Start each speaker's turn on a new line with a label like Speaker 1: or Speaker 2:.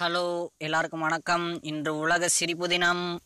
Speaker 1: Hello எல்லாருக்கும் வணக்கம். இன்று உலக சிரிப்பு தினம்.